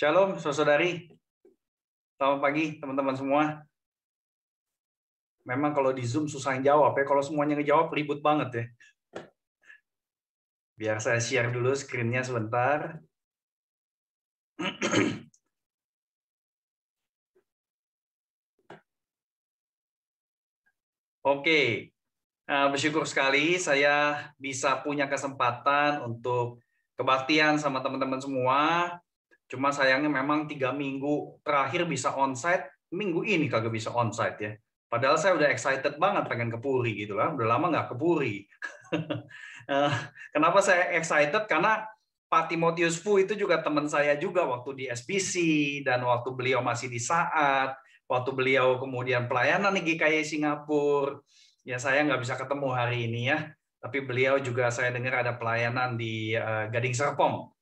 Shalom, saudari. Selamat pagi, teman-teman semua. Memang kalau di Zoom susah jawab ya. Kalau semuanya ngejawab ribut banget ya. Biar saya share dulu screen-nya sebentar. Oke, eh, bersyukur sekali saya bisa punya kesempatan untuk kebaktian sama teman-teman semua. Cuma sayangnya memang tiga minggu terakhir bisa onsite, minggu ini kagak bisa onsite ya. Padahal saya udah excited banget pengen ke Puri gitu lah, udah lama nggak ke Puri. Eh, kenapa saya excited? Karena Pak Timotius Fu itu juga teman saya juga waktu di SBC dan waktu beliau masih di saat waktu beliau kemudian pelayanan di GKI Singapura. Ya saya nggak bisa ketemu hari ini ya, tapi beliau juga saya dengar ada pelayanan di uh, Gading Serpong.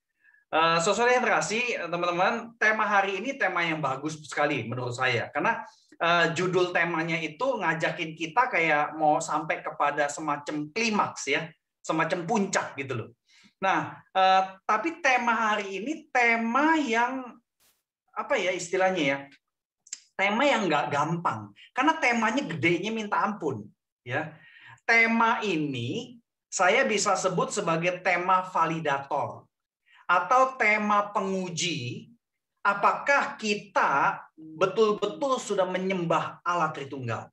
Uh, yang terkasih, teman-teman, tema hari ini tema yang bagus sekali menurut saya, karena uh, judul temanya itu ngajakin kita kayak mau sampai kepada semacam klimaks ya, semacam puncak gitu loh. Nah, uh, tapi tema hari ini tema yang apa ya istilahnya ya? tema yang nggak gampang karena temanya gedenya minta ampun ya tema ini saya bisa sebut sebagai tema validator atau tema penguji apakah kita betul-betul sudah menyembah Allah Tritunggal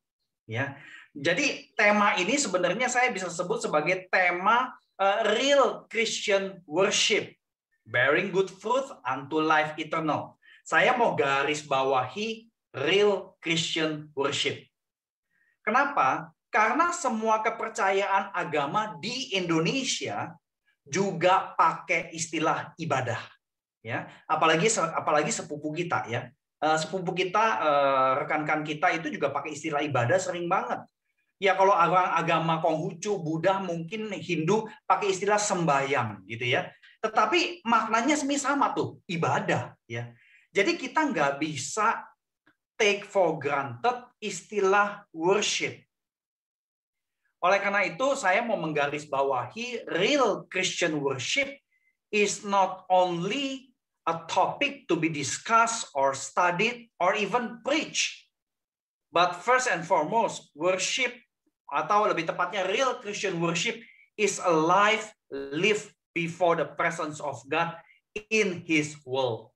ya jadi tema ini sebenarnya saya bisa sebut sebagai tema uh, real Christian worship bearing good fruit unto life eternal saya mau garis bawahi real Christian worship. Kenapa? Karena semua kepercayaan agama di Indonesia juga pakai istilah ibadah. Ya, apalagi apalagi sepupu kita ya. Eh, sepupu kita eh, rekan-rekan kita itu juga pakai istilah ibadah sering banget. Ya kalau orang agama Konghucu, Buddha, mungkin Hindu pakai istilah sembayang gitu ya. Tetapi maknanya sama tuh, ibadah ya. Jadi kita nggak bisa take for granted istilah worship. Oleh karena itu, saya mau menggarisbawahi real Christian worship is not only a topic to be discussed or studied or even preached. But first and foremost, worship atau lebih tepatnya real Christian worship is a life lived before the presence of God in His world.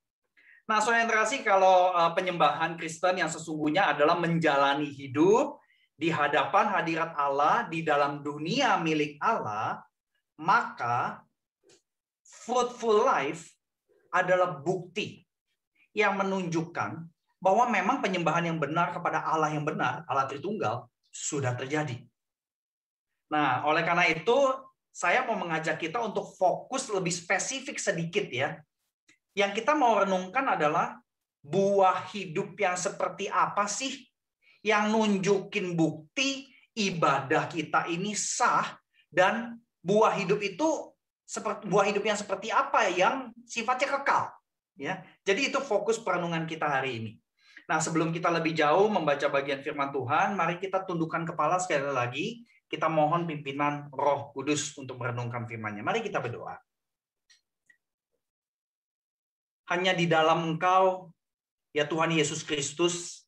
Nah, saudara terkasih, kalau eh, penyembahan Kristen yang sesungguhnya adalah menjalani hidup di hadapan hadirat Allah di dalam dunia milik Allah, maka fruitful life adalah bukti yang menunjukkan bahwa memang penyembahan yang benar kepada Allah yang benar, Allah Tritunggal, sudah terjadi. Nah, oleh karena itu, saya mau mengajak kita untuk fokus lebih spesifik sedikit ya yang kita mau renungkan adalah buah hidup yang seperti apa sih yang nunjukin bukti ibadah kita ini sah dan buah hidup itu seperti buah hidup yang seperti apa yang sifatnya kekal ya. Jadi itu fokus perenungan kita hari ini. Nah, sebelum kita lebih jauh membaca bagian firman Tuhan, mari kita tundukkan kepala sekali lagi. Kita mohon pimpinan Roh Kudus untuk merenungkan firman-Nya. Mari kita berdoa. Hanya di dalam Engkau, ya Tuhan Yesus Kristus,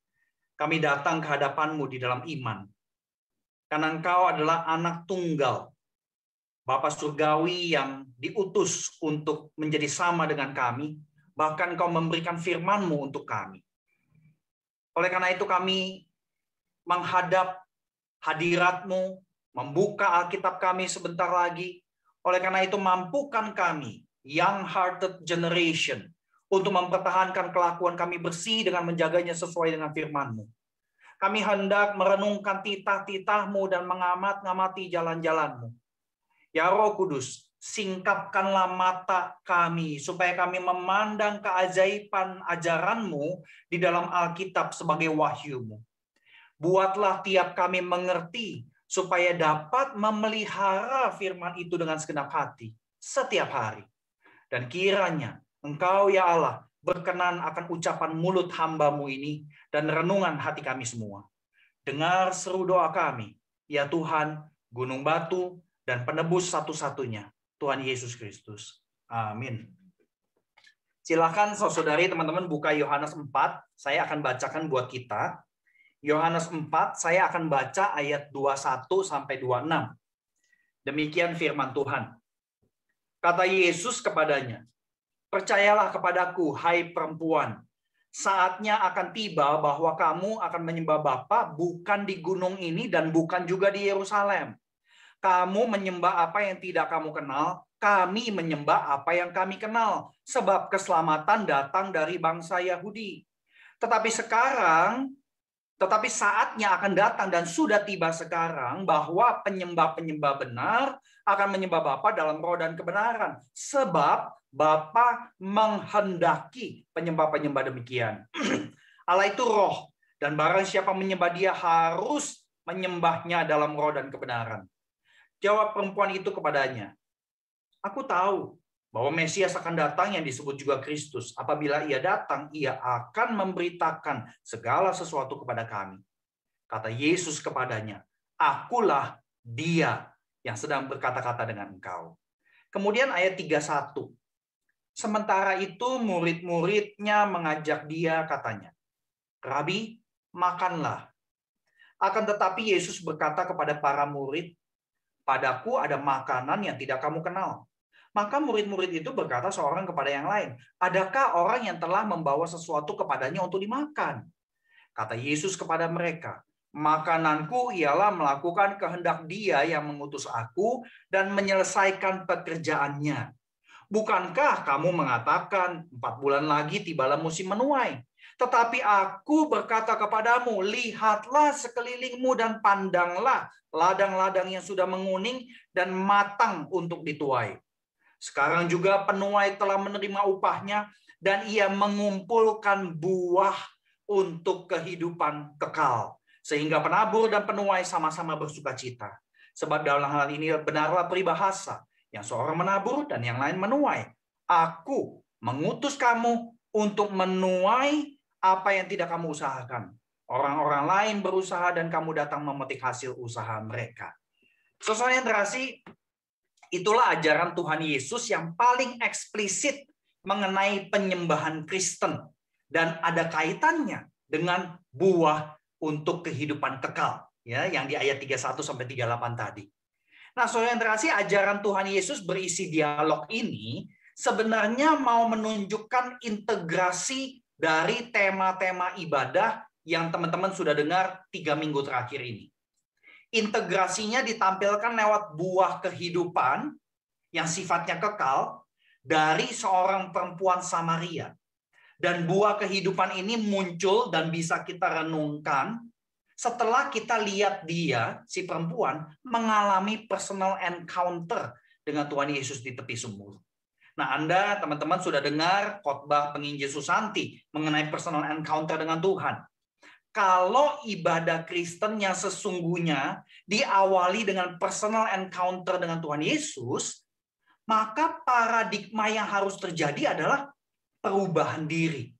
kami datang ke hadapan-Mu di dalam iman. Karena Engkau adalah anak tunggal, Bapa Surgawi yang diutus untuk menjadi sama dengan kami, bahkan Engkau memberikan firman-Mu untuk kami. Oleh karena itu kami menghadap hadirat-Mu, membuka Alkitab kami sebentar lagi. Oleh karena itu mampukan kami, young-hearted generation, untuk mempertahankan kelakuan kami bersih dengan menjaganya sesuai dengan firman-Mu. Kami hendak merenungkan titah-titah-Mu dan mengamat-ngamati jalan-jalan-Mu. Ya Roh Kudus, singkapkanlah mata kami supaya kami memandang keajaiban ajaran-Mu di dalam Alkitab sebagai wahyu-Mu. Buatlah tiap kami mengerti supaya dapat memelihara firman itu dengan segenap hati setiap hari. Dan kiranya Engkau ya Allah berkenan akan ucapan mulut hambamu ini dan renungan hati kami semua. Dengar seru doa kami, ya Tuhan, gunung batu dan penebus satu-satunya, Tuhan Yesus Kristus. Amin. Silakan saudari teman-teman buka Yohanes 4, saya akan bacakan buat kita. Yohanes 4, saya akan baca ayat 21 sampai 26. Demikian firman Tuhan. Kata Yesus kepadanya, Percayalah kepadaku, hai perempuan, saatnya akan tiba bahwa kamu akan menyembah Bapa bukan di gunung ini dan bukan juga di Yerusalem. Kamu menyembah apa yang tidak kamu kenal, kami menyembah apa yang kami kenal, sebab keselamatan datang dari bangsa Yahudi. Tetapi sekarang tetapi saatnya akan datang dan sudah tiba sekarang bahwa penyembah-penyembah benar akan menyembah Bapa dalam roh dan kebenaran. Sebab Bapa menghendaki penyembah-penyembah demikian. Allah itu roh dan barang siapa menyembah dia harus menyembahnya dalam roh dan kebenaran. Jawab perempuan itu kepadanya, Aku tahu bahwa Mesias akan datang yang disebut juga Kristus. Apabila ia datang, ia akan memberitakan segala sesuatu kepada kami. Kata Yesus kepadanya, Akulah dia yang sedang berkata-kata dengan engkau. Kemudian ayat 31. Sementara itu murid-muridnya mengajak dia katanya, Rabi, makanlah. Akan tetapi Yesus berkata kepada para murid, Padaku ada makanan yang tidak kamu kenal. Maka murid-murid itu berkata seorang kepada yang lain, adakah orang yang telah membawa sesuatu kepadanya untuk dimakan? Kata Yesus kepada mereka, makananku ialah melakukan kehendak dia yang mengutus aku dan menyelesaikan pekerjaannya. Bukankah kamu mengatakan empat bulan lagi tibalah musim menuai? Tetapi aku berkata kepadamu, lihatlah sekelilingmu dan pandanglah ladang-ladang yang sudah menguning dan matang untuk dituai sekarang juga penuai telah menerima upahnya dan ia mengumpulkan buah untuk kehidupan kekal. Sehingga penabur dan penuai sama-sama bersuka cita. Sebab dalam hal ini benarlah peribahasa yang seorang menabur dan yang lain menuai. Aku mengutus kamu untuk menuai apa yang tidak kamu usahakan. Orang-orang lain berusaha dan kamu datang memetik hasil usaha mereka. Sesuai yang terasi, Itulah ajaran Tuhan Yesus yang paling eksplisit mengenai penyembahan Kristen dan ada kaitannya dengan buah untuk kehidupan kekal ya yang di ayat 31 sampai 38 tadi. Nah, Saudara yang terkasih, ajaran Tuhan Yesus berisi dialog ini sebenarnya mau menunjukkan integrasi dari tema-tema ibadah yang teman-teman sudah dengar tiga minggu terakhir ini integrasinya ditampilkan lewat buah kehidupan yang sifatnya kekal dari seorang perempuan Samaria. Dan buah kehidupan ini muncul dan bisa kita renungkan setelah kita lihat dia, si perempuan, mengalami personal encounter dengan Tuhan Yesus di tepi sumur. Nah, Anda, teman-teman, sudah dengar khotbah penginjil Susanti mengenai personal encounter dengan Tuhan kalau ibadah Kristen yang sesungguhnya diawali dengan personal encounter dengan Tuhan Yesus, maka paradigma yang harus terjadi adalah perubahan diri.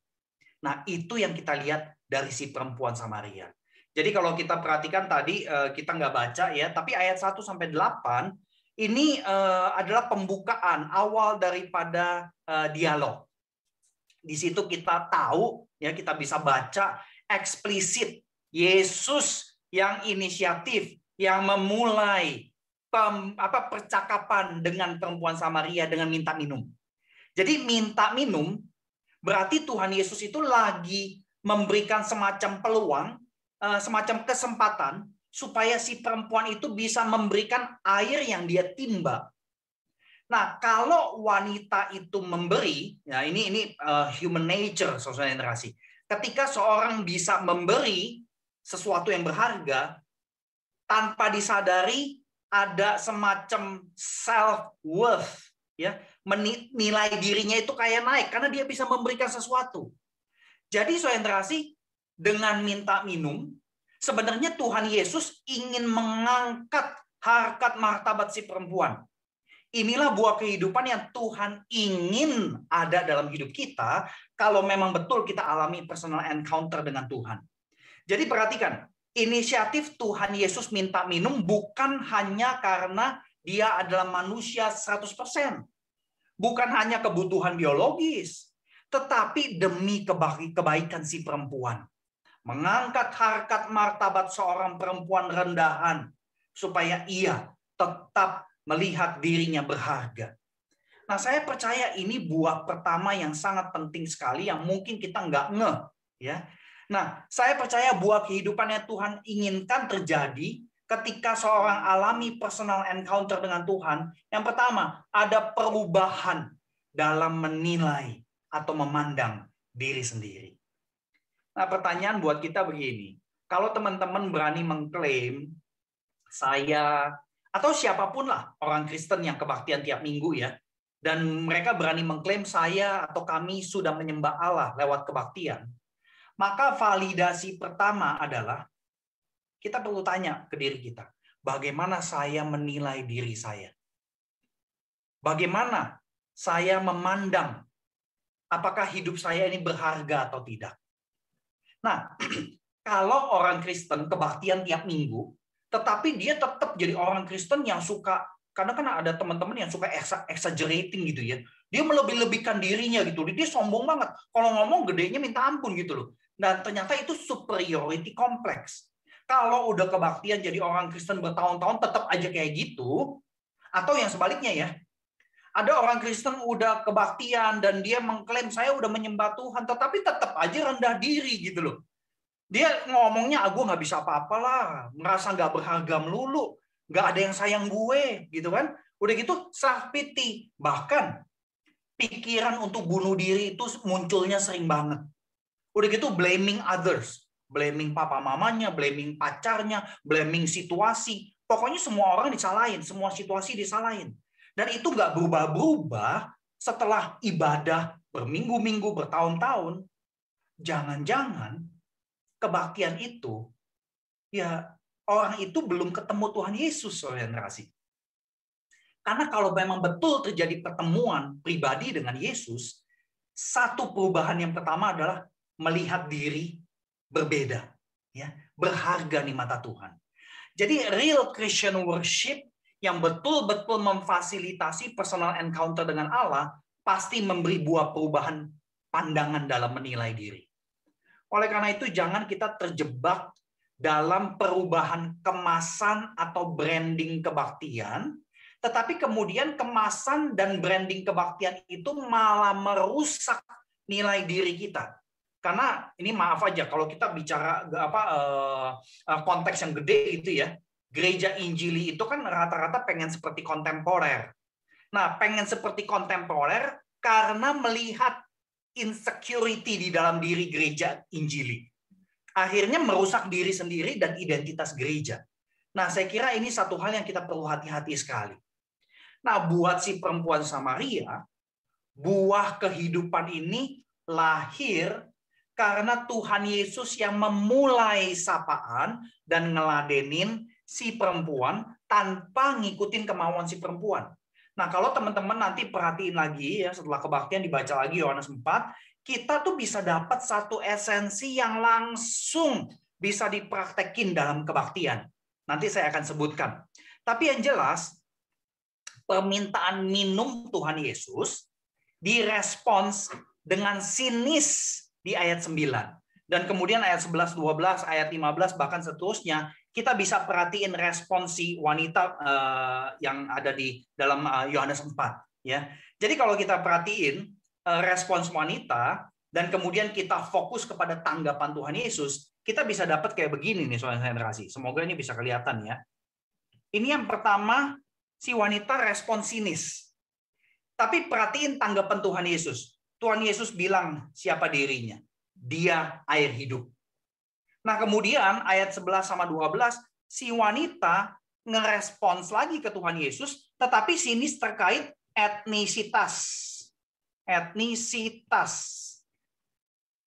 Nah, itu yang kita lihat dari si perempuan Samaria. Jadi kalau kita perhatikan tadi eh, kita nggak baca ya, tapi ayat 1 sampai 8 ini eh, adalah pembukaan awal daripada eh, dialog. Di situ kita tahu ya kita bisa baca eksplisit Yesus yang inisiatif, yang memulai pem, apa percakapan dengan perempuan Samaria dengan minta minum. Jadi minta minum berarti Tuhan Yesus itu lagi memberikan semacam peluang, semacam kesempatan supaya si perempuan itu bisa memberikan air yang dia timba. Nah, kalau wanita itu memberi, ya ini ini uh, human nature sosial generasi ketika seorang bisa memberi sesuatu yang berharga tanpa disadari ada semacam self worth ya menilai dirinya itu kayak naik karena dia bisa memberikan sesuatu. Jadi soentrasi dengan minta minum sebenarnya Tuhan Yesus ingin mengangkat harkat martabat si perempuan Inilah buah kehidupan yang Tuhan ingin ada dalam hidup kita kalau memang betul kita alami personal encounter dengan Tuhan. Jadi perhatikan, inisiatif Tuhan Yesus minta minum bukan hanya karena dia adalah manusia 100%. Bukan hanya kebutuhan biologis, tetapi demi kebaikan si perempuan. Mengangkat harkat martabat seorang perempuan rendahan supaya ia tetap melihat dirinya berharga. Nah, saya percaya ini buah pertama yang sangat penting sekali yang mungkin kita nggak ngeh, ya. Nah, saya percaya buah kehidupan yang Tuhan inginkan terjadi ketika seorang alami personal encounter dengan Tuhan. Yang pertama, ada perubahan dalam menilai atau memandang diri sendiri. Nah, pertanyaan buat kita begini. Kalau teman-teman berani mengklaim saya atau siapa pun lah orang Kristen yang kebaktian tiap minggu ya, dan mereka berani mengklaim saya atau kami sudah menyembah Allah lewat kebaktian, maka validasi pertama adalah kita perlu tanya ke diri kita, bagaimana saya menilai diri saya? Bagaimana saya memandang apakah hidup saya ini berharga atau tidak? Nah, kalau orang Kristen kebaktian tiap minggu, tetapi dia tetap jadi orang Kristen yang suka karena kan ada teman-teman yang suka exaggerating gitu ya. Dia melebih-lebihkan dirinya gitu. Dia sombong banget. Kalau ngomong gedenya minta ampun gitu loh. Dan ternyata itu superiority complex. Kalau udah kebaktian jadi orang Kristen bertahun-tahun tetap aja kayak gitu. Atau yang sebaliknya ya. Ada orang Kristen udah kebaktian dan dia mengklaim saya udah menyembah Tuhan. Tetapi tetap aja rendah diri gitu loh. Dia ngomongnya, aku ah, nggak bisa apa-apa lah, merasa nggak berharga melulu, nggak ada yang sayang gue, gitu kan? Udah gitu self pity, bahkan pikiran untuk bunuh diri itu munculnya sering banget. Udah gitu blaming others, blaming papa mamanya, blaming pacarnya, blaming situasi. Pokoknya semua orang disalahin, semua situasi disalahin. Dan itu nggak berubah-berubah setelah ibadah berminggu-minggu, bertahun-tahun. Jangan-jangan kebaktian itu, ya orang itu belum ketemu Tuhan Yesus, generasi. Karena kalau memang betul terjadi pertemuan pribadi dengan Yesus, satu perubahan yang pertama adalah melihat diri berbeda, ya berharga di mata Tuhan. Jadi real Christian worship yang betul-betul memfasilitasi personal encounter dengan Allah pasti memberi buah perubahan pandangan dalam menilai diri. Oleh karena itu jangan kita terjebak dalam perubahan kemasan atau branding kebaktian, tetapi kemudian kemasan dan branding kebaktian itu malah merusak nilai diri kita. Karena ini maaf aja kalau kita bicara apa eh, eh, konteks yang gede itu ya, gereja Injili itu kan rata-rata pengen seperti kontemporer. Nah, pengen seperti kontemporer karena melihat insecurity di dalam diri gereja Injili. Akhirnya merusak diri sendiri dan identitas gereja. Nah, saya kira ini satu hal yang kita perlu hati-hati sekali. Nah, buat si perempuan Samaria, buah kehidupan ini lahir karena Tuhan Yesus yang memulai sapaan dan ngeladenin si perempuan tanpa ngikutin kemauan si perempuan. Nah, kalau teman-teman nanti perhatiin lagi ya setelah kebaktian dibaca lagi Yohanes 4, kita tuh bisa dapat satu esensi yang langsung bisa dipraktekin dalam kebaktian. Nanti saya akan sebutkan. Tapi yang jelas permintaan minum Tuhan Yesus direspons dengan sinis di ayat 9. Dan kemudian ayat 11, 12, ayat 15 bahkan seterusnya kita bisa perhatiin responsi wanita uh, yang ada di dalam eh, Yohanes uh, 4 ya. Jadi kalau kita perhatiin uh, respons wanita dan kemudian kita fokus kepada tanggapan Tuhan Yesus, kita bisa dapat kayak begini nih soal generasi. Semoga ini bisa kelihatan ya. Ini yang pertama si wanita respons sinis. Tapi perhatiin tanggapan Tuhan Yesus. Tuhan Yesus bilang siapa dirinya. Dia air hidup. Nah, kemudian ayat 11 sama 12 si wanita ngerespons lagi ke Tuhan Yesus, tetapi sini terkait etnisitas. Etnisitas.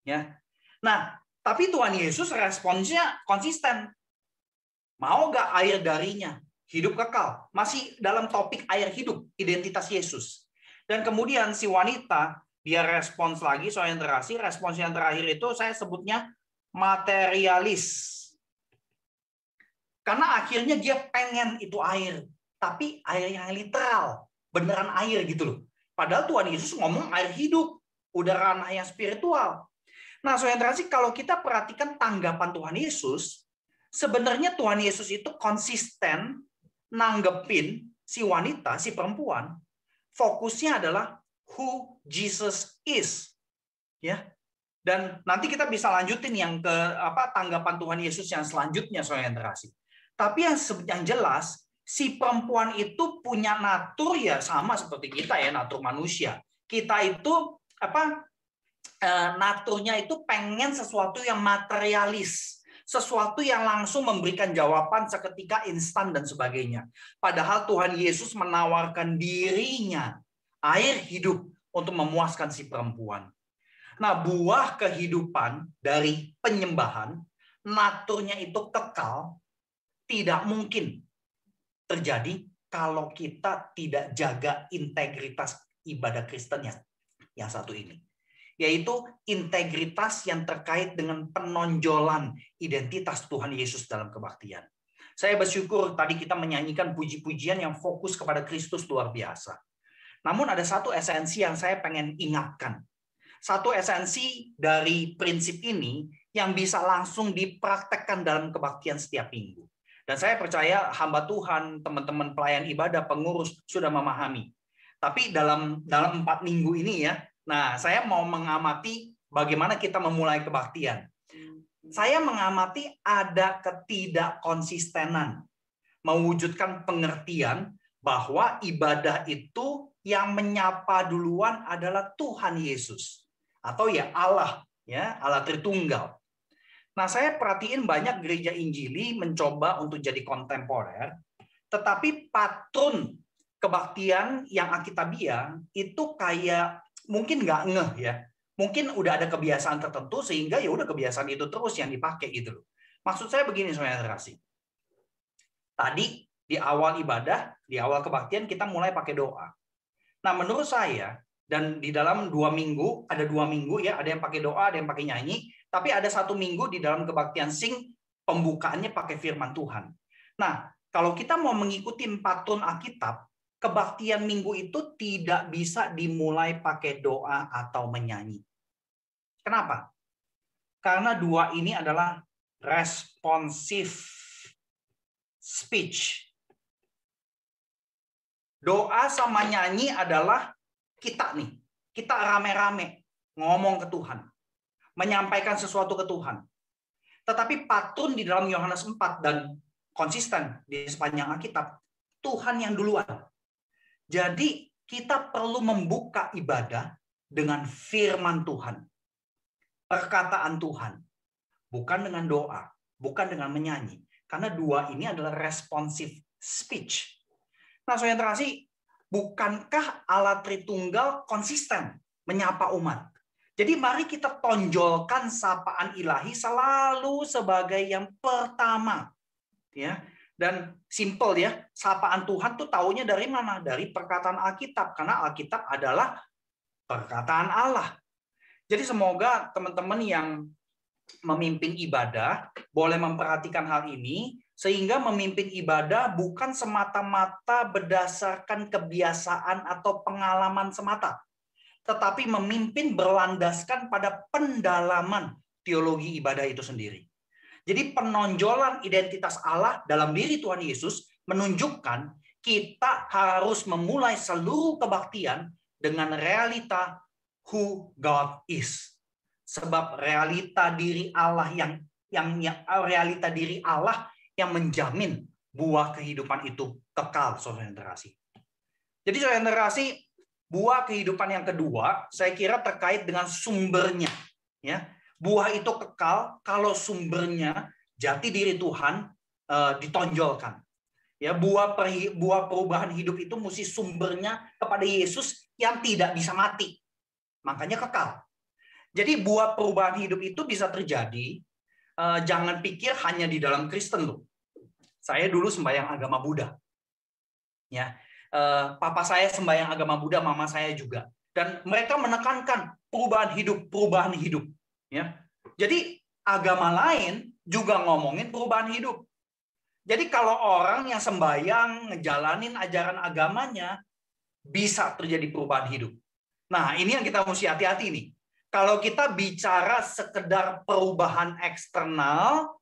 Ya. Nah, tapi Tuhan Yesus responsnya konsisten. Mau gak air darinya? Hidup kekal. Masih dalam topik air hidup, identitas Yesus. Dan kemudian si wanita, dia respons lagi soal yang terakhir. Respons yang terakhir itu saya sebutnya materialis. Karena akhirnya dia pengen itu air, tapi air yang literal, beneran air gitu loh. Padahal Tuhan Yesus ngomong air hidup. udah ranah yang spiritual. Nah, saudara sih kalau kita perhatikan tanggapan Tuhan Yesus, sebenarnya Tuhan Yesus itu konsisten nanggepin si wanita, si perempuan, fokusnya adalah who Jesus is. Ya. Dan nanti kita bisa lanjutin yang ke apa tanggapan Tuhan Yesus yang selanjutnya saudara sih. Tapi yang yang jelas si perempuan itu punya natur ya sama seperti kita ya, natur manusia. Kita itu apa Eh, naturnya itu pengen sesuatu yang materialis, sesuatu yang langsung memberikan jawaban seketika instan dan sebagainya. Padahal Tuhan Yesus menawarkan dirinya, air hidup untuk memuaskan si perempuan. Nah, buah kehidupan dari penyembahan, naturnya itu kekal, tidak mungkin terjadi kalau kita tidak jaga integritas ibadah Kristen yang, yang satu ini yaitu integritas yang terkait dengan penonjolan identitas Tuhan Yesus dalam kebaktian. Saya bersyukur tadi kita menyanyikan puji-pujian yang fokus kepada Kristus luar biasa. Namun ada satu esensi yang saya pengen ingatkan. Satu esensi dari prinsip ini yang bisa langsung dipraktekkan dalam kebaktian setiap minggu. Dan saya percaya hamba Tuhan, teman-teman pelayan ibadah, pengurus sudah memahami. Tapi dalam dalam empat minggu ini ya, Nah, saya mau mengamati bagaimana kita memulai kebaktian. Saya mengamati ada ketidakkonsistenan mewujudkan pengertian bahwa ibadah itu yang menyapa duluan adalah Tuhan Yesus atau ya Allah ya Allah Tritunggal. Nah, saya perhatiin banyak gereja Injili mencoba untuk jadi kontemporer, tetapi patron kebaktian yang Alkitabiah itu kayak mungkin nggak ngeh ya. Mungkin udah ada kebiasaan tertentu sehingga ya udah kebiasaan itu terus yang dipakai gitu loh. Maksud saya begini saudara terasi. Tadi di awal ibadah, di awal kebaktian kita mulai pakai doa. Nah menurut saya dan di dalam dua minggu ada dua minggu ya ada yang pakai doa, ada yang pakai nyanyi, tapi ada satu minggu di dalam kebaktian sing pembukaannya pakai firman Tuhan. Nah kalau kita mau mengikuti patun Alkitab, kebaktian minggu itu tidak bisa dimulai pakai doa atau menyanyi. Kenapa? Karena dua ini adalah responsif speech. Doa sama nyanyi adalah kita nih. Kita rame-rame ngomong ke Tuhan. Menyampaikan sesuatu ke Tuhan. Tetapi patun di dalam Yohanes 4 dan konsisten di sepanjang Alkitab, Tuhan yang duluan. Jadi kita perlu membuka ibadah dengan firman Tuhan. Perkataan Tuhan. Bukan dengan doa. Bukan dengan menyanyi. Karena dua ini adalah responsive speech. Nah, yang terkasih, bukankah Allah Tritunggal konsisten menyapa umat? Jadi mari kita tonjolkan sapaan ilahi selalu sebagai yang pertama. Ya, dan simple ya, sapaan Tuhan tuh taunya dari mana? Dari perkataan Alkitab. Karena Alkitab adalah perkataan Allah. Jadi semoga teman-teman yang memimpin ibadah boleh memperhatikan hal ini sehingga memimpin ibadah bukan semata-mata berdasarkan kebiasaan atau pengalaman semata, tetapi memimpin berlandaskan pada pendalaman teologi ibadah itu sendiri. Jadi penonjolan identitas Allah dalam diri Tuhan Yesus menunjukkan kita harus memulai seluruh kebaktian dengan realita who God is. Sebab realita diri Allah yang yang, realita diri Allah yang menjamin buah kehidupan itu kekal, saudara generasi. Jadi saudara generasi, buah kehidupan yang kedua, saya kira terkait dengan sumbernya. Ya, Buah itu kekal kalau sumbernya jati diri Tuhan uh, ditonjolkan. Ya, buah per, buah perubahan hidup itu mesti sumbernya kepada Yesus yang tidak bisa mati. Makanya kekal. Jadi buah perubahan hidup itu bisa terjadi uh, jangan pikir hanya di dalam Kristen loh. Saya dulu sembahyang agama Buddha. Ya. Uh, papa saya sembahyang agama Buddha, mama saya juga. Dan mereka menekankan perubahan hidup, perubahan hidup. Ya. Jadi agama lain juga ngomongin perubahan hidup. Jadi kalau orang yang sembahyang, ngejalanin ajaran agamanya, bisa terjadi perubahan hidup. Nah, ini yang kita mesti hati-hati nih. Kalau kita bicara sekedar perubahan eksternal,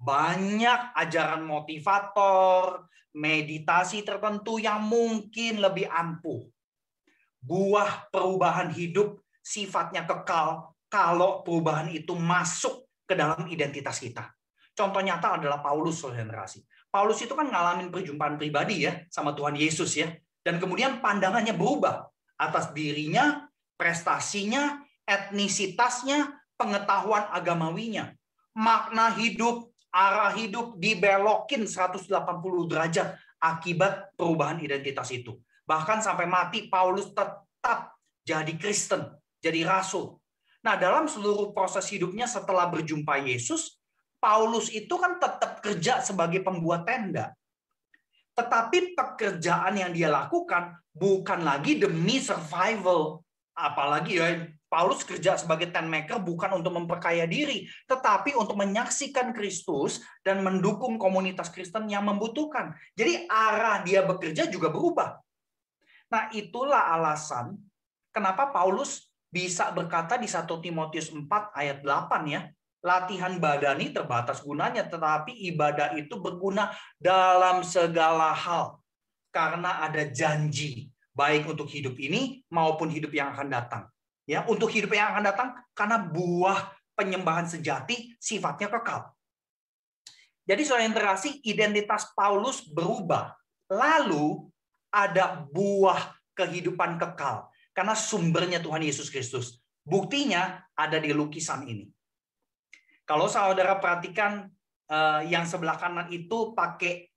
banyak ajaran motivator, meditasi tertentu yang mungkin lebih ampuh. Buah perubahan hidup sifatnya kekal kalau perubahan itu masuk ke dalam identitas kita. Contoh nyata adalah Paulus generasi. Paulus itu kan ngalamin perjumpaan pribadi ya sama Tuhan Yesus ya. Dan kemudian pandangannya berubah atas dirinya, prestasinya, etnisitasnya, pengetahuan agamawinya. Makna hidup, arah hidup dibelokin 180 derajat akibat perubahan identitas itu. Bahkan sampai mati Paulus tetap jadi Kristen, jadi rasul. Nah, dalam seluruh proses hidupnya setelah berjumpa Yesus, Paulus itu kan tetap kerja sebagai pembuat tenda. Tetapi pekerjaan yang dia lakukan bukan lagi demi survival. Apalagi ya Paulus kerja sebagai tent maker bukan untuk memperkaya diri, tetapi untuk menyaksikan Kristus dan mendukung komunitas Kristen yang membutuhkan. Jadi arah dia bekerja juga berubah. Nah, itulah alasan kenapa Paulus bisa berkata di 1 Timotius 4 ayat 8 ya, latihan badani terbatas gunanya, tetapi ibadah itu berguna dalam segala hal karena ada janji baik untuk hidup ini maupun hidup yang akan datang ya untuk hidup yang akan datang karena buah penyembahan sejati sifatnya kekal. Jadi soal interaksi identitas Paulus berubah. Lalu ada buah kehidupan kekal karena sumbernya Tuhan Yesus Kristus. Buktinya ada di lukisan ini. Kalau saudara perhatikan eh, yang sebelah kanan itu pakai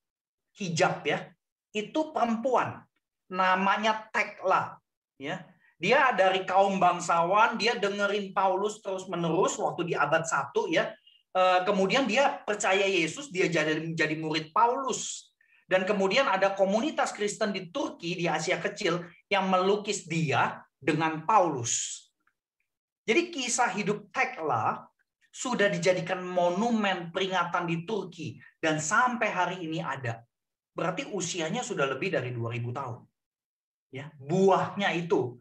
hijab ya, itu perempuan. Namanya Tekla, ya dia dari kaum bangsawan, dia dengerin Paulus terus-menerus waktu di abad 1 ya. Eh, kemudian dia percaya Yesus, dia jadi menjadi murid Paulus. Dan kemudian ada komunitas Kristen di Turki, di Asia Kecil, yang melukis dia dengan Paulus. Jadi kisah hidup Tekla sudah dijadikan monumen peringatan di Turki. Dan sampai hari ini ada. Berarti usianya sudah lebih dari 2000 tahun. Ya, buahnya itu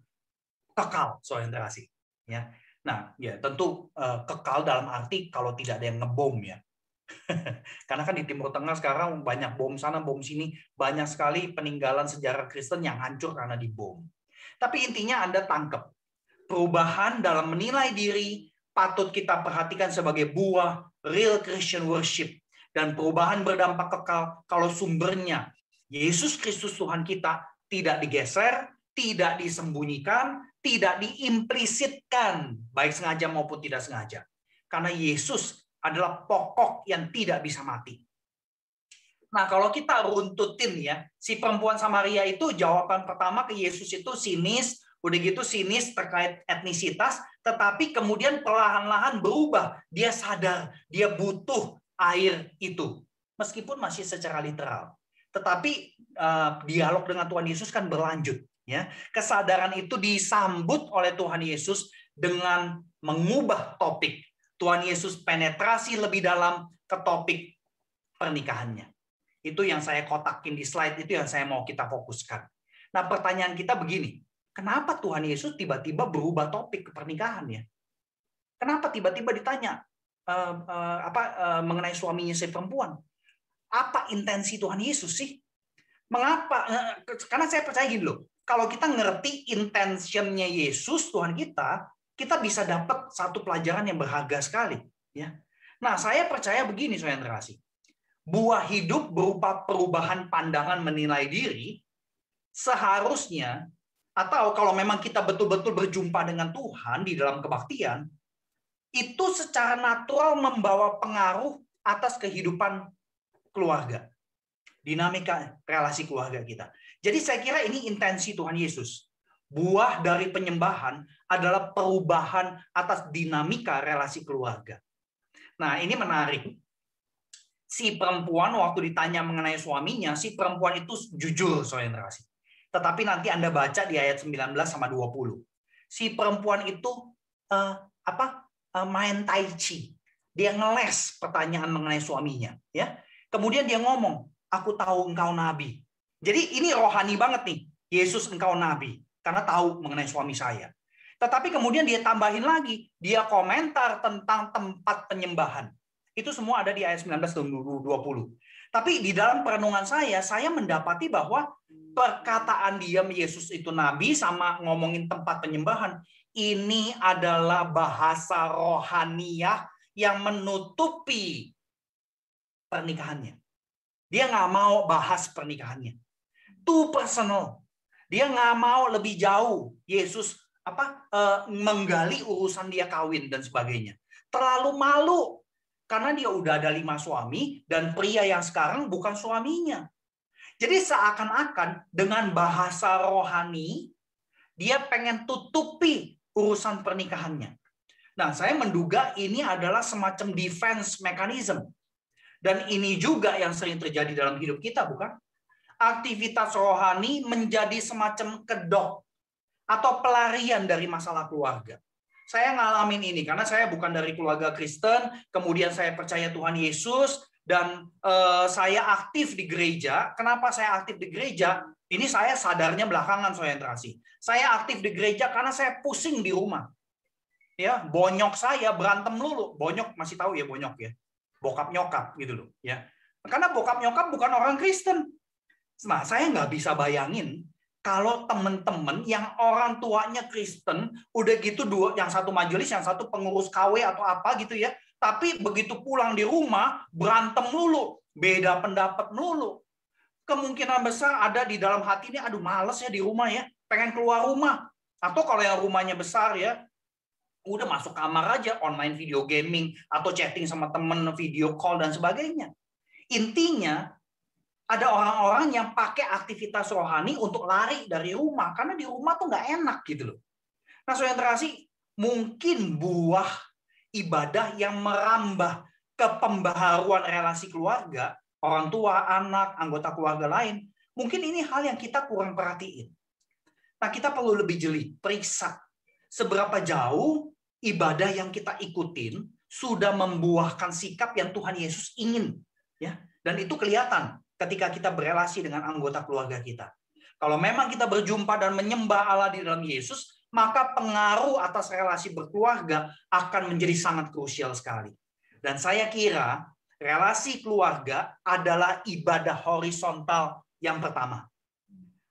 kekal soal interaksi ya. Nah ya tentu uh, kekal dalam arti kalau tidak ada yang ngebom ya. Karena kan di Timur Tengah sekarang banyak bom sana bom sini banyak sekali peninggalan sejarah Kristen yang hancur karena dibom. Tapi intinya anda tangkap perubahan dalam menilai diri patut kita perhatikan sebagai buah real Christian worship dan perubahan berdampak kekal kalau sumbernya Yesus Kristus Tuhan kita tidak digeser, tidak disembunyikan, tidak diimplisitkan, baik sengaja maupun tidak sengaja. Karena Yesus adalah pokok yang tidak bisa mati. Nah, kalau kita runtutin ya, si perempuan Samaria itu jawaban pertama ke Yesus itu sinis, udah gitu sinis terkait etnisitas, tetapi kemudian perlahan-lahan berubah. Dia sadar, dia butuh air itu. Meskipun masih secara literal. Tetapi uh, dialog dengan Tuhan Yesus kan berlanjut. Ya, kesadaran itu disambut oleh Tuhan Yesus dengan mengubah topik. Tuhan Yesus penetrasi lebih dalam ke topik pernikahannya. Itu yang saya kotakin di slide itu yang saya mau kita fokuskan. Nah, pertanyaan kita begini, kenapa Tuhan Yesus tiba-tiba berubah topik ke pernikahannya? Kenapa tiba-tiba ditanya uh, uh, apa uh, mengenai suaminya si perempuan? Apa intensi Tuhan Yesus sih? Mengapa? Karena saya percaya gini loh, kalau kita ngerti intentionnya Yesus Tuhan kita, kita bisa dapat satu pelajaran yang berharga sekali. Ya. Nah, saya percaya begini, saudara terkasih. Buah hidup berupa perubahan pandangan menilai diri seharusnya atau kalau memang kita betul-betul berjumpa dengan Tuhan di dalam kebaktian, itu secara natural membawa pengaruh atas kehidupan keluarga. Dinamika relasi keluarga kita. Jadi saya kira ini intensi Tuhan Yesus. Buah dari penyembahan adalah perubahan atas dinamika relasi keluarga. Nah, ini menarik. Si perempuan waktu ditanya mengenai suaminya, si perempuan itu jujur soal relasi. Tetapi nanti Anda baca di ayat 19 sama 20. Si perempuan itu uh, apa? Uh, main tai chi. Dia ngeles pertanyaan mengenai suaminya, ya. Kemudian dia ngomong, "Aku tahu engkau nabi." Jadi ini rohani banget nih. Yesus engkau nabi. karena tahu mengenai suami saya. Tetapi kemudian dia tambahin lagi, dia komentar tentang tempat penyembahan. Itu semua ada di ayat 19 dan 20. Tapi di dalam perenungan saya, saya mendapati bahwa perkataan diam Yesus itu nabi sama ngomongin tempat penyembahan, ini adalah bahasa rohaniah yang menutupi pernikahannya. Dia nggak mau bahas pernikahannya. Too personal. Dia nggak mau lebih jauh. Yesus apa uh, menggali urusan dia kawin dan sebagainya. Terlalu malu karena dia udah ada lima suami dan pria yang sekarang bukan suaminya. Jadi seakan-akan dengan bahasa rohani dia pengen tutupi urusan pernikahannya. Nah, saya menduga ini adalah semacam defense mechanism. Dan ini juga yang sering terjadi dalam hidup kita, bukan? Aktivitas rohani menjadi semacam kedok atau pelarian dari masalah keluarga. Saya ngalamin ini karena saya bukan dari keluarga Kristen, kemudian saya percaya Tuhan Yesus dan uh, saya aktif di gereja. Kenapa saya aktif di gereja? Ini saya sadarnya belakangan terasi. Saya aktif di gereja karena saya pusing di rumah ya bonyok saya berantem lulu bonyok masih tahu ya bonyok ya bokap nyokap gitu loh ya karena bokap nyokap bukan orang Kristen nah saya nggak bisa bayangin kalau temen-temen yang orang tuanya Kristen udah gitu dua yang satu majelis yang satu pengurus KW atau apa gitu ya tapi begitu pulang di rumah berantem lulu beda pendapat lulu kemungkinan besar ada di dalam hati ini aduh males ya di rumah ya pengen keluar rumah atau kalau yang rumahnya besar ya udah masuk kamar aja online video gaming atau chatting sama temen video call dan sebagainya. Intinya ada orang-orang yang pakai aktivitas rohani untuk lari dari rumah karena di rumah tuh nggak enak gitu loh. Nah, saudara terasi mungkin buah ibadah yang merambah ke pembaharuan relasi keluarga, orang tua, anak, anggota keluarga lain, mungkin ini hal yang kita kurang perhatiin. Nah, kita perlu lebih jeli, periksa seberapa jauh ibadah yang kita ikutin sudah membuahkan sikap yang Tuhan Yesus ingin ya dan itu kelihatan ketika kita berelasi dengan anggota keluarga kita. Kalau memang kita berjumpa dan menyembah Allah di dalam Yesus maka pengaruh atas relasi berkeluarga akan menjadi sangat krusial sekali. Dan saya kira relasi keluarga adalah ibadah horizontal yang pertama.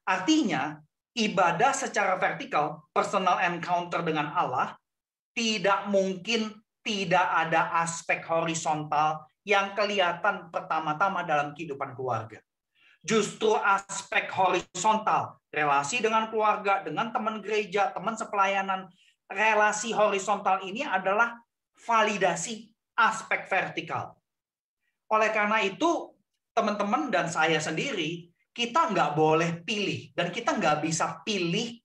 Artinya ibadah secara vertikal personal encounter dengan Allah tidak mungkin tidak ada aspek horizontal yang kelihatan pertama-tama dalam kehidupan keluarga. Justru aspek horizontal, relasi dengan keluarga, dengan teman gereja, teman sepelayanan, relasi horizontal ini adalah validasi aspek vertikal. Oleh karena itu, teman-teman dan saya sendiri, kita nggak boleh pilih. Dan kita nggak bisa pilih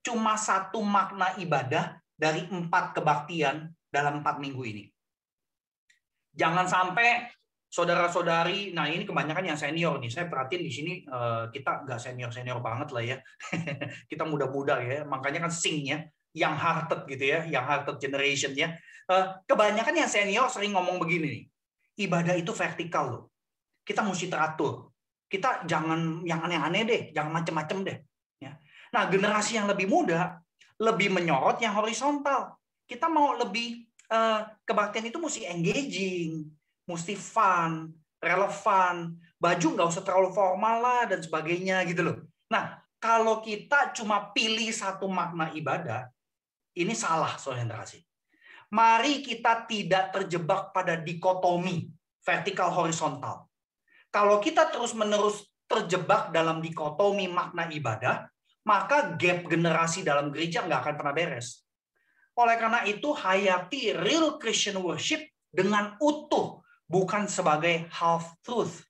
cuma satu makna ibadah dari empat kebaktian dalam empat minggu ini. Jangan sampai saudara-saudari, nah ini kebanyakan yang senior nih. Saya perhatiin di sini eh, kita nggak senior-senior banget lah ya. kita muda-muda ya. Makanya kan singnya yang hearted gitu ya, yang hearted generation ya. Eh, kebanyakan yang senior sering ngomong begini nih. Ibadah itu vertikal loh. Kita mesti teratur. Kita jangan yang aneh-aneh deh, jangan macem-macem deh. Ya. Nah, generasi yang lebih muda lebih menyorot yang horizontal. Kita mau lebih uh, kebaktian itu mesti engaging, mesti fun, relevan, baju nggak usah terlalu formal lah dan sebagainya gitu loh. Nah, kalau kita cuma pilih satu makna ibadah, ini salah soalnya kasih. Mari kita tidak terjebak pada dikotomi vertikal horizontal. Kalau kita terus-menerus terjebak dalam dikotomi makna ibadah, maka gap generasi dalam gereja nggak akan pernah beres. Oleh karena itu, hayati real Christian worship dengan utuh, bukan sebagai half truth.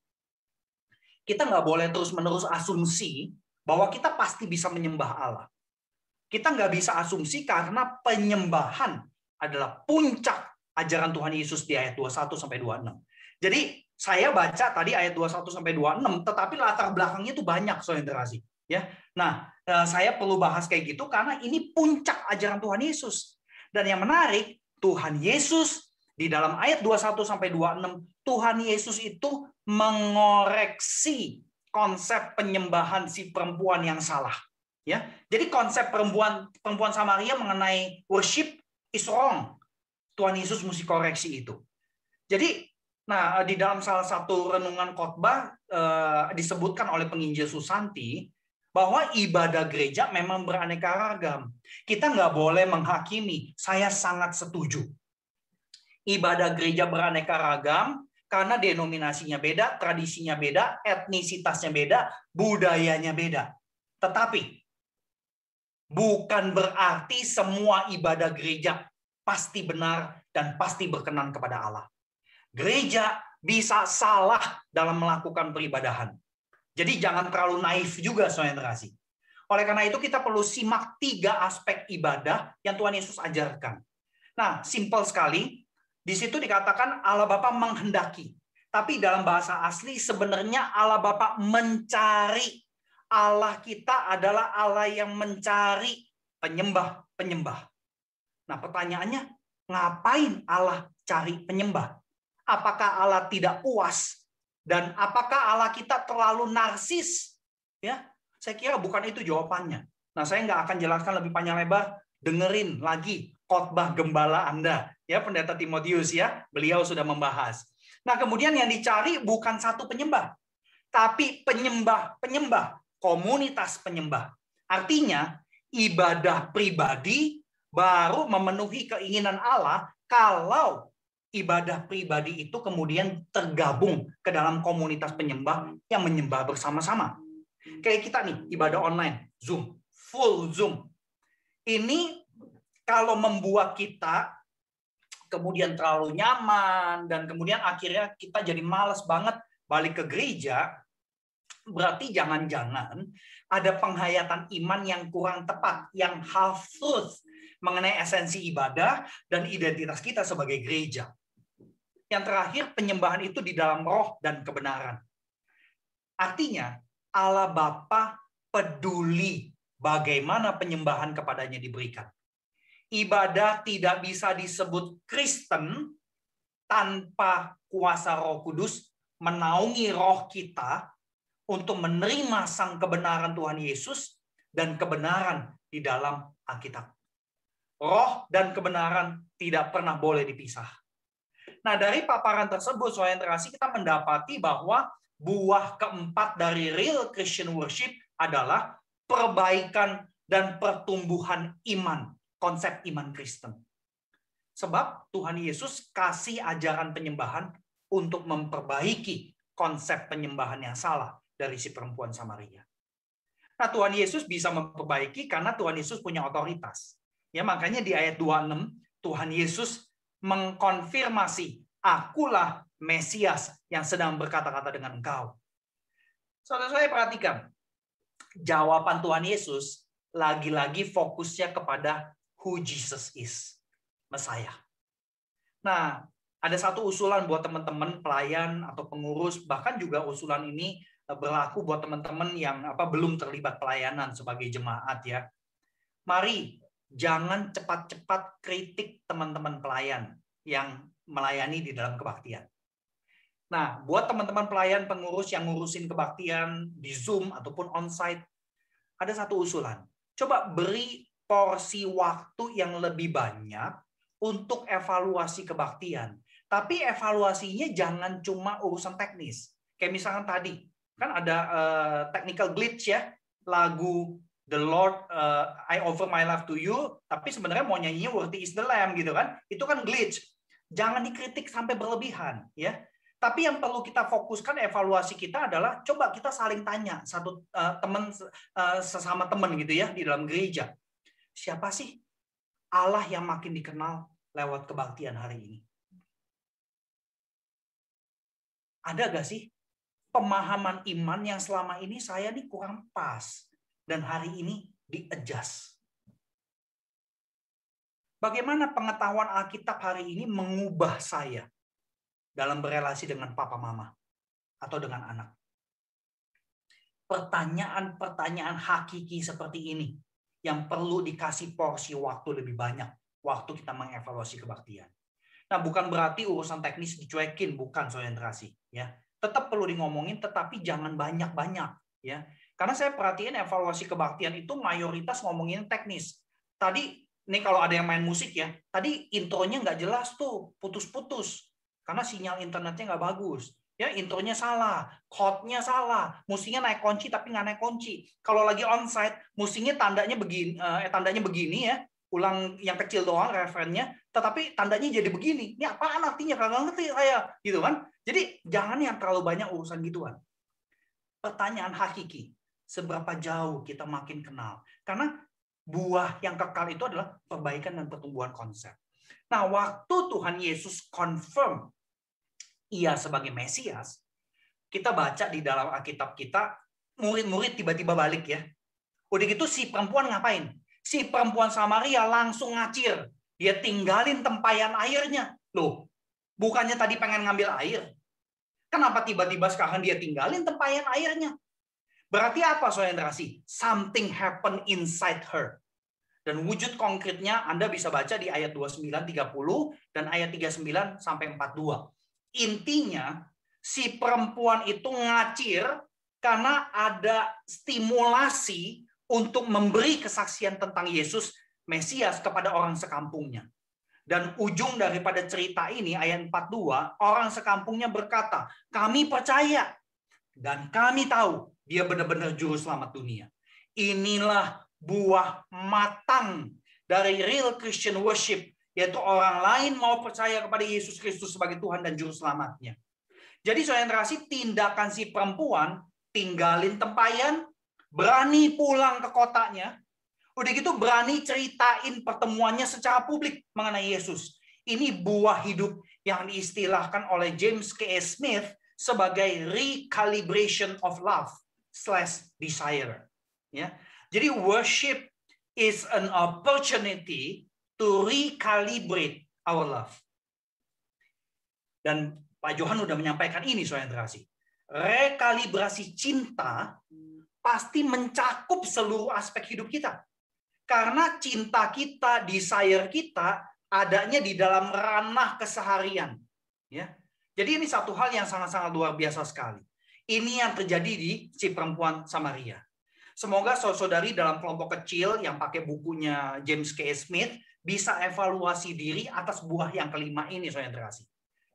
Kita nggak boleh terus-menerus asumsi bahwa kita pasti bisa menyembah Allah. Kita nggak bisa asumsi karena penyembahan adalah puncak ajaran Tuhan Yesus di ayat 21 sampai 26. Jadi saya baca tadi ayat 21 sampai 26, tetapi latar belakangnya itu banyak soal interaksi. Ya, nah Eh, saya perlu bahas kayak gitu karena ini puncak ajaran Tuhan Yesus. Dan yang menarik, Tuhan Yesus di dalam ayat 21 sampai 26, Tuhan Yesus itu mengoreksi konsep penyembahan si perempuan yang salah. Ya, jadi konsep perempuan perempuan Samaria mengenai worship is wrong. Tuhan Yesus mesti koreksi itu. Jadi, nah di dalam salah satu renungan khotbah eh, disebutkan oleh penginjil Susanti bahwa ibadah gereja memang beraneka ragam. Kita nggak boleh menghakimi. Saya sangat setuju. Ibadah gereja beraneka ragam karena denominasinya beda, tradisinya beda, etnisitasnya beda, budayanya beda. Tetapi bukan berarti semua ibadah gereja pasti benar dan pasti berkenan kepada Allah. Gereja bisa salah dalam melakukan peribadahan. Jadi jangan terlalu naif juga saudara kasih. Oleh karena itu kita perlu simak tiga aspek ibadah yang Tuhan Yesus ajarkan. Nah, simpel sekali. Di situ dikatakan Allah Bapa menghendaki. Tapi dalam bahasa asli sebenarnya Allah Bapa mencari Allah kita adalah Allah yang mencari penyembah-penyembah. Nah, pertanyaannya, ngapain Allah cari penyembah? Apakah Allah tidak puas? Dan apakah Allah kita terlalu narsis? Ya, saya kira bukan itu jawabannya. Nah, saya nggak akan jelaskan lebih panjang lebar. Dengerin lagi khotbah gembala Anda, ya Pendeta Timotius ya. Beliau sudah membahas. Nah, kemudian yang dicari bukan satu penyembah, tapi penyembah-penyembah komunitas penyembah. Artinya, ibadah pribadi baru memenuhi keinginan Allah kalau ibadah pribadi itu kemudian tergabung ke dalam komunitas penyembah yang menyembah bersama-sama. Kayak kita nih, ibadah online, Zoom, full Zoom. Ini kalau membuat kita kemudian terlalu nyaman dan kemudian akhirnya kita jadi males banget balik ke gereja, berarti jangan-jangan ada penghayatan iman yang kurang tepat, yang half truth mengenai esensi ibadah dan identitas kita sebagai gereja. Yang terakhir, penyembahan itu di dalam roh dan kebenaran. Artinya, Allah Bapa peduli bagaimana penyembahan kepadanya diberikan. Ibadah tidak bisa disebut Kristen tanpa kuasa Roh Kudus menaungi roh kita untuk menerima sang kebenaran Tuhan Yesus dan kebenaran di dalam Alkitab. Roh dan kebenaran tidak pernah boleh dipisah. Nah, dari paparan tersebut, soal terasi kita mendapati bahwa buah keempat dari real Christian worship adalah perbaikan dan pertumbuhan iman, konsep iman Kristen. Sebab Tuhan Yesus kasih ajaran penyembahan untuk memperbaiki konsep penyembahan yang salah dari si perempuan Samaria. Nah, Tuhan Yesus bisa memperbaiki karena Tuhan Yesus punya otoritas. Ya, makanya di ayat 26 Tuhan Yesus mengkonfirmasi, "Akulah Mesias yang sedang berkata-kata dengan engkau." Saudara saya perhatikan, jawaban Tuhan Yesus lagi-lagi fokusnya kepada who Jesus is, Messiah. Nah, ada satu usulan buat teman-teman pelayan atau pengurus, bahkan juga usulan ini Eh, berlaku buat teman-teman yang apa belum terlibat pelayanan sebagai jemaat ya. Mari jangan cepat-cepat kritik teman-teman pelayan yang melayani di dalam kebaktian. Nah, buat teman-teman pelayan pengurus yang ngurusin kebaktian di Zoom ataupun onsite, ada satu usulan. Coba beri porsi waktu yang lebih banyak untuk evaluasi kebaktian. Tapi evaluasinya jangan cuma urusan teknis. Kayak misalkan tadi, kan ada uh, technical glitch ya lagu The Lord uh, I offer my love to you tapi sebenarnya mau nyanyinya Worthy is the Lamb gitu kan? Itu kan glitch. Jangan dikritik sampai berlebihan ya. Tapi yang perlu kita fokuskan evaluasi kita adalah coba kita saling tanya satu uh, teman uh, sesama teman gitu ya di dalam gereja. Siapa sih Allah yang makin dikenal lewat kebaktian hari ini? Ada gak sih pemahaman iman yang selama ini saya nih kurang pas dan hari ini di-adjust. Bagaimana pengetahuan Alkitab hari ini mengubah saya dalam berelasi dengan papa mama atau dengan anak? Pertanyaan-pertanyaan hakiki seperti ini yang perlu dikasih porsi waktu lebih banyak waktu kita mengevaluasi kebaktian. Nah, bukan berarti urusan teknis dicuekin, bukan soal ya tetap perlu di ngomongin tetapi jangan banyak-banyak ya. Karena saya perhatiin evaluasi kebaktian itu mayoritas ngomongin teknis. Tadi, ini kalau ada yang main musik ya, tadi intronya nggak jelas tuh, putus-putus. Karena sinyal internetnya nggak bagus. Ya, intronya salah, chordnya salah, musiknya naik kunci tapi nggak naik kunci. Kalau lagi onsite, musiknya tandanya begini, eh, tandanya begini ya, ulang yang kecil doang referennya, tetapi tandanya jadi begini. Ini apaan artinya? Kagak ngerti saya, gitu kan? Jadi jangan yang terlalu banyak urusan gituan. Pertanyaan hakiki, seberapa jauh kita makin kenal? Karena buah yang kekal itu adalah perbaikan dan pertumbuhan konsep. Nah, waktu Tuhan Yesus confirm ia sebagai Mesias, kita baca di dalam Alkitab kita, murid-murid tiba-tiba balik ya. Udah gitu si perempuan ngapain? Si perempuan Samaria langsung ngacir. Dia tinggalin tempayan airnya. Loh, bukannya tadi pengen ngambil air? Kenapa tiba-tiba sekarang dia tinggalin tempayan airnya? Berarti apa saudara Something happened inside her. Dan wujud konkretnya Anda bisa baca di ayat 29, 30, dan ayat 39 sampai 42. Intinya, si perempuan itu ngacir karena ada stimulasi untuk memberi kesaksian tentang Yesus Mesias kepada orang sekampungnya. Dan ujung daripada cerita ini ayat 42, orang sekampungnya berkata, "Kami percaya dan kami tahu dia benar-benar juru selamat dunia." Inilah buah matang dari real Christian worship, yaitu orang lain mau percaya kepada Yesus Kristus sebagai Tuhan dan juru selamatnya. Jadi saudara tindakan si perempuan tinggalin tempayan, berani pulang ke kotanya, udah gitu berani ceritain pertemuannya secara publik mengenai Yesus. Ini buah hidup yang diistilahkan oleh James K. Smith sebagai recalibration of love slash desire. Ya, jadi worship is an opportunity to recalibrate our love. Dan Pak Johan sudah menyampaikan ini soal Rekalibrasi cinta pasti mencakup seluruh aspek hidup kita. Karena cinta kita, desire kita adanya di dalam ranah keseharian. Ya. Jadi ini satu hal yang sangat-sangat luar biasa sekali. Ini yang terjadi di si perempuan Samaria. Semoga saudari dalam kelompok kecil yang pakai bukunya James K. Smith bisa evaluasi diri atas buah yang kelima ini, saudara terkasih.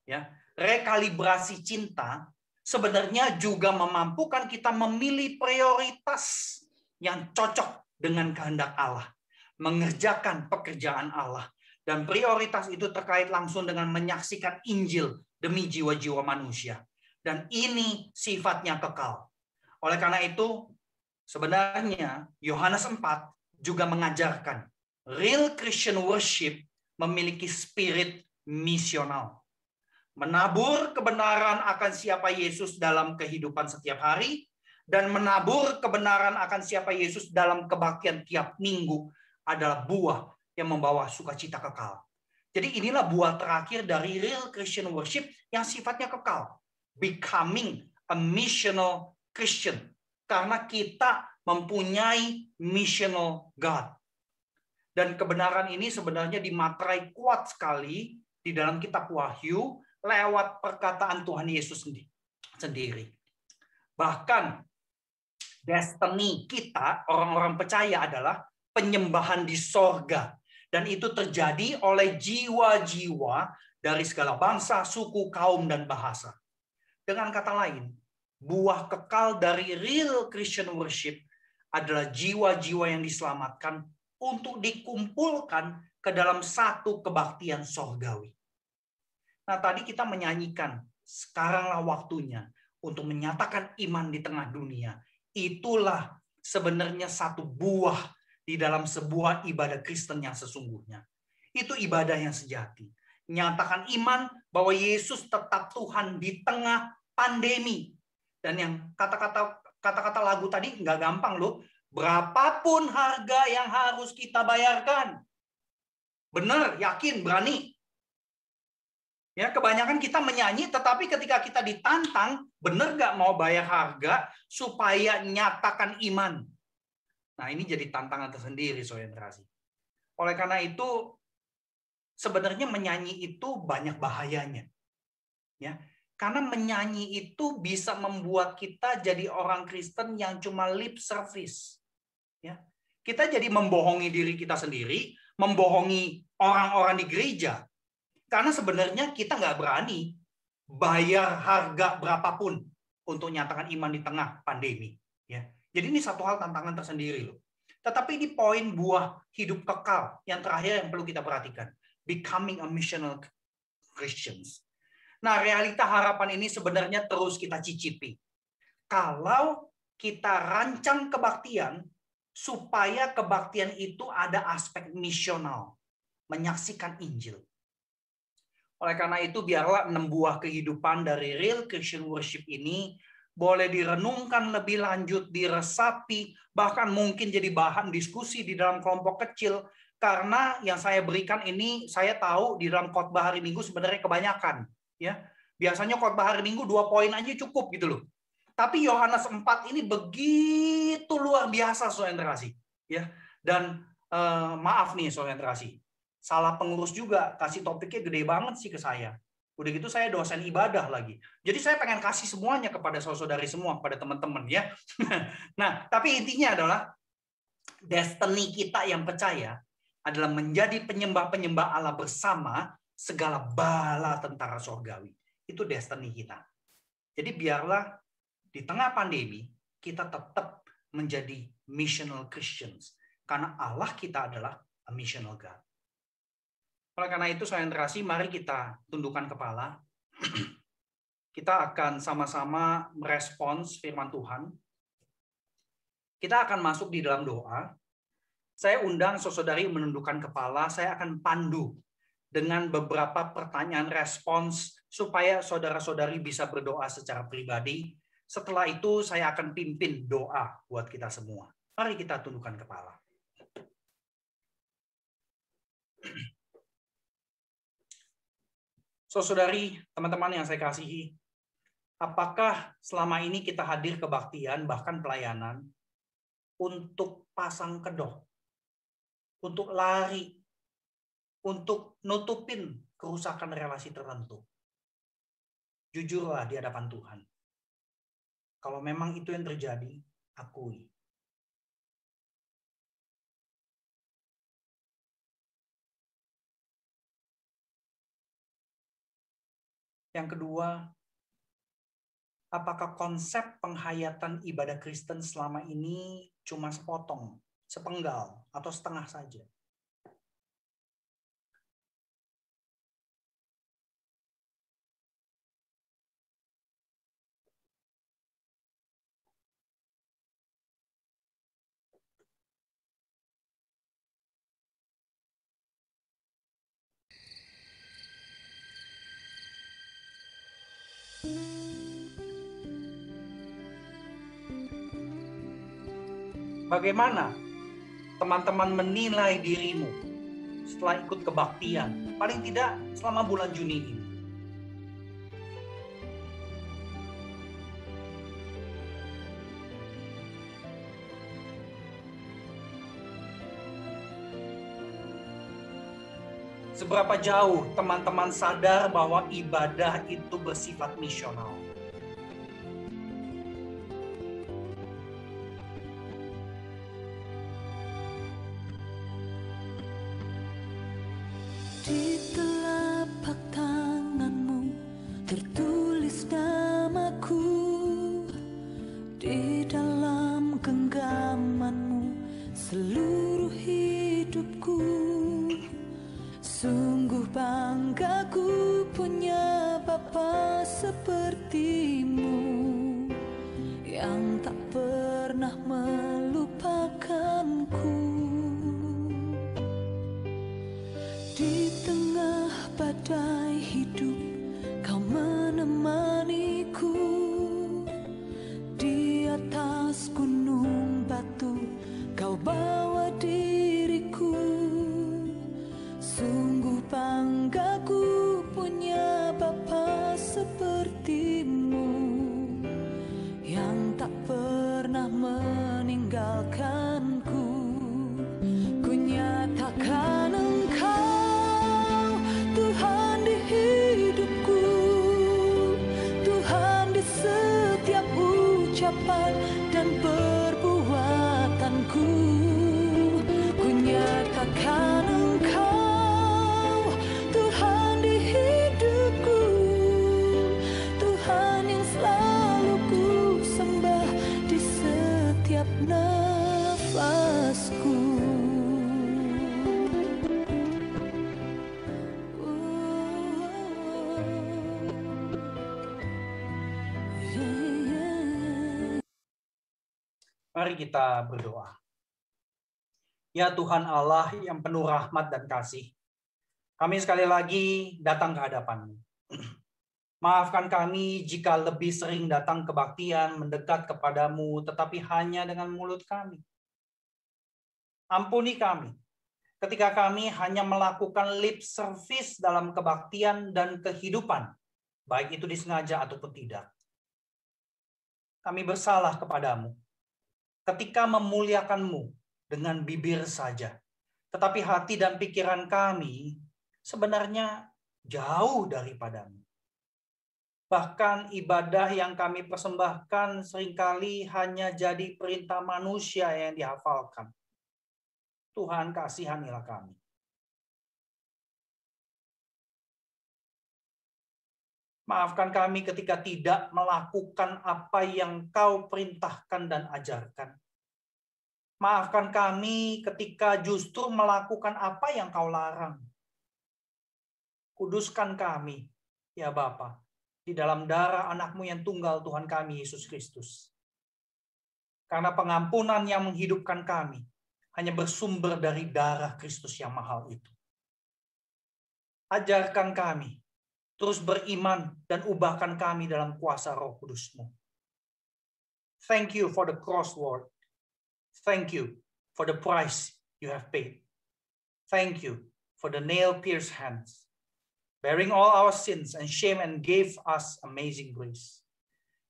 Ya, rekalibrasi cinta sebenarnya juga memampukan kita memilih prioritas yang cocok dengan kehendak Allah, mengerjakan pekerjaan Allah. Dan prioritas itu terkait langsung dengan menyaksikan Injil demi jiwa-jiwa manusia. Dan ini sifatnya kekal. Oleh karena itu, sebenarnya Yohanes 4 juga mengajarkan real Christian worship memiliki spirit misional menabur kebenaran akan siapa Yesus dalam kehidupan setiap hari, dan menabur kebenaran akan siapa Yesus dalam kebaktian tiap minggu adalah buah yang membawa sukacita kekal. Jadi inilah buah terakhir dari real Christian worship yang sifatnya kekal. Becoming a missional Christian. Karena kita mempunyai missional God. Dan kebenaran ini sebenarnya dimaterai kuat sekali di dalam kitab Wahyu lewat perkataan Tuhan Yesus sendiri. Bahkan destiny kita, orang-orang percaya adalah penyembahan di sorga. Dan itu terjadi oleh jiwa-jiwa dari segala bangsa, suku, kaum, dan bahasa. Dengan kata lain, buah kekal dari real Christian worship adalah jiwa-jiwa yang diselamatkan untuk dikumpulkan ke dalam satu kebaktian sorgawi. Nah, tadi kita menyanyikan, sekaranglah waktunya untuk menyatakan iman di tengah dunia. Itulah sebenarnya satu buah di dalam sebuah ibadah Kristen yang sesungguhnya. Itu ibadah yang sejati. Nyatakan iman bahwa Yesus tetap Tuhan di tengah pandemi. Dan yang kata-kata kata-kata lagu tadi nggak gampang loh. Berapapun harga yang harus kita bayarkan. Benar, yakin, berani. Ya, kebanyakan kita menyanyi, tetapi ketika kita ditantang, benar nggak mau bayar harga supaya nyatakan iman. Nah, ini jadi tantangan tersendiri, saudara Oleh karena itu, sebenarnya menyanyi itu banyak bahayanya. Ya, Karena menyanyi itu bisa membuat kita jadi orang Kristen yang cuma lip service. Ya. Kita jadi membohongi diri kita sendiri, membohongi orang-orang di gereja. Karena sebenarnya kita nggak berani bayar harga berapapun untuk nyatakan iman di tengah pandemi. Ya. Jadi ini satu hal tantangan tersendiri loh. Tetapi ini poin buah hidup kekal yang terakhir yang perlu kita perhatikan. Becoming a missional Christians. Nah, realita harapan ini sebenarnya terus kita cicipi. Kalau kita rancang kebaktian, supaya kebaktian itu ada aspek misional, menyaksikan Injil. Oleh karena itu, biarlah enam buah kehidupan dari real Christian worship ini boleh direnungkan lebih lanjut, diresapi, bahkan mungkin jadi bahan diskusi di dalam kelompok kecil. Karena yang saya berikan ini, saya tahu di dalam khotbah hari Minggu sebenarnya kebanyakan ya. Biasanya khotbah hari Minggu dua poin aja cukup gitu loh. Tapi Yohanes 4 ini begitu luar biasa saudara ya. Dan eh, maaf nih saudara salah pengurus juga kasih topiknya gede banget sih ke saya. Udah gitu saya dosen ibadah lagi. Jadi saya pengen kasih semuanya kepada saudari semua kepada teman-teman ya. Nah tapi intinya adalah destiny kita yang percaya adalah menjadi penyembah-penyembah Allah bersama segala bala tentara surgawi. Itu destiny kita. Jadi biarlah di tengah pandemi kita tetap menjadi missional Christians. Karena Allah kita adalah a missional God. Oleh karena itu, saya terasi, mari kita tundukkan kepala. kita akan sama-sama merespons firman Tuhan. Kita akan masuk di dalam doa. Saya undang saudari menundukkan kepala, saya akan pandu dengan beberapa pertanyaan respons supaya saudara-saudari bisa berdoa secara pribadi. Setelah itu saya akan pimpin doa buat kita semua. Mari kita tundukkan kepala. So, saudari, teman-teman yang saya kasihi, apakah selama ini kita hadir kebaktian, bahkan pelayanan, untuk pasang kedok, untuk lari untuk nutupin kerusakan relasi tertentu. Jujurlah di hadapan Tuhan. Kalau memang itu yang terjadi, akui. Yang kedua, apakah konsep penghayatan ibadah Kristen selama ini cuma sepotong, sepenggal, atau setengah saja? Bagaimana teman-teman menilai dirimu setelah ikut kebaktian? Paling tidak selama bulan Juni ini. Seberapa jauh teman-teman sadar bahwa ibadah itu bersifat misional? Kita berdoa. Ya Tuhan Allah yang penuh rahmat dan kasih, kami sekali lagi datang ke hadapan-Mu. Maafkan kami jika lebih sering datang kebaktian, mendekat kepadamu, tetapi hanya dengan mulut kami. Ampuni kami ketika kami hanya melakukan lip service dalam kebaktian dan kehidupan, baik itu disengaja ataupun tidak. Kami bersalah kepadamu ketika memuliakanmu dengan bibir saja. Tetapi hati dan pikiran kami sebenarnya jauh daripadamu. Bahkan ibadah yang kami persembahkan sering kali hanya jadi perintah manusia yang dihafalkan. Tuhan kasihanilah kami. Maafkan kami ketika tidak melakukan apa yang kau perintahkan dan ajarkan. Maafkan kami ketika justru melakukan apa yang kau larang. Kuduskan kami, ya Bapa, di dalam darah anakmu yang tunggal Tuhan kami, Yesus Kristus. Karena pengampunan yang menghidupkan kami hanya bersumber dari darah Kristus yang mahal itu. Ajarkan kami, terus beriman dan ubahkan kami dalam kuasa roh kudusmu. Thank you for the cross, Lord. Thank you for the price you have paid. Thank you for the nail pierced hands, bearing all our sins and shame, and gave us amazing grace.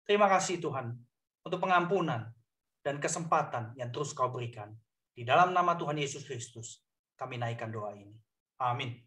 Terima kasih Tuhan untuk pengampunan dan kesempatan yang terus kau berikan. Di dalam nama Tuhan Yesus Kristus, kami naikkan doa ini. Amin.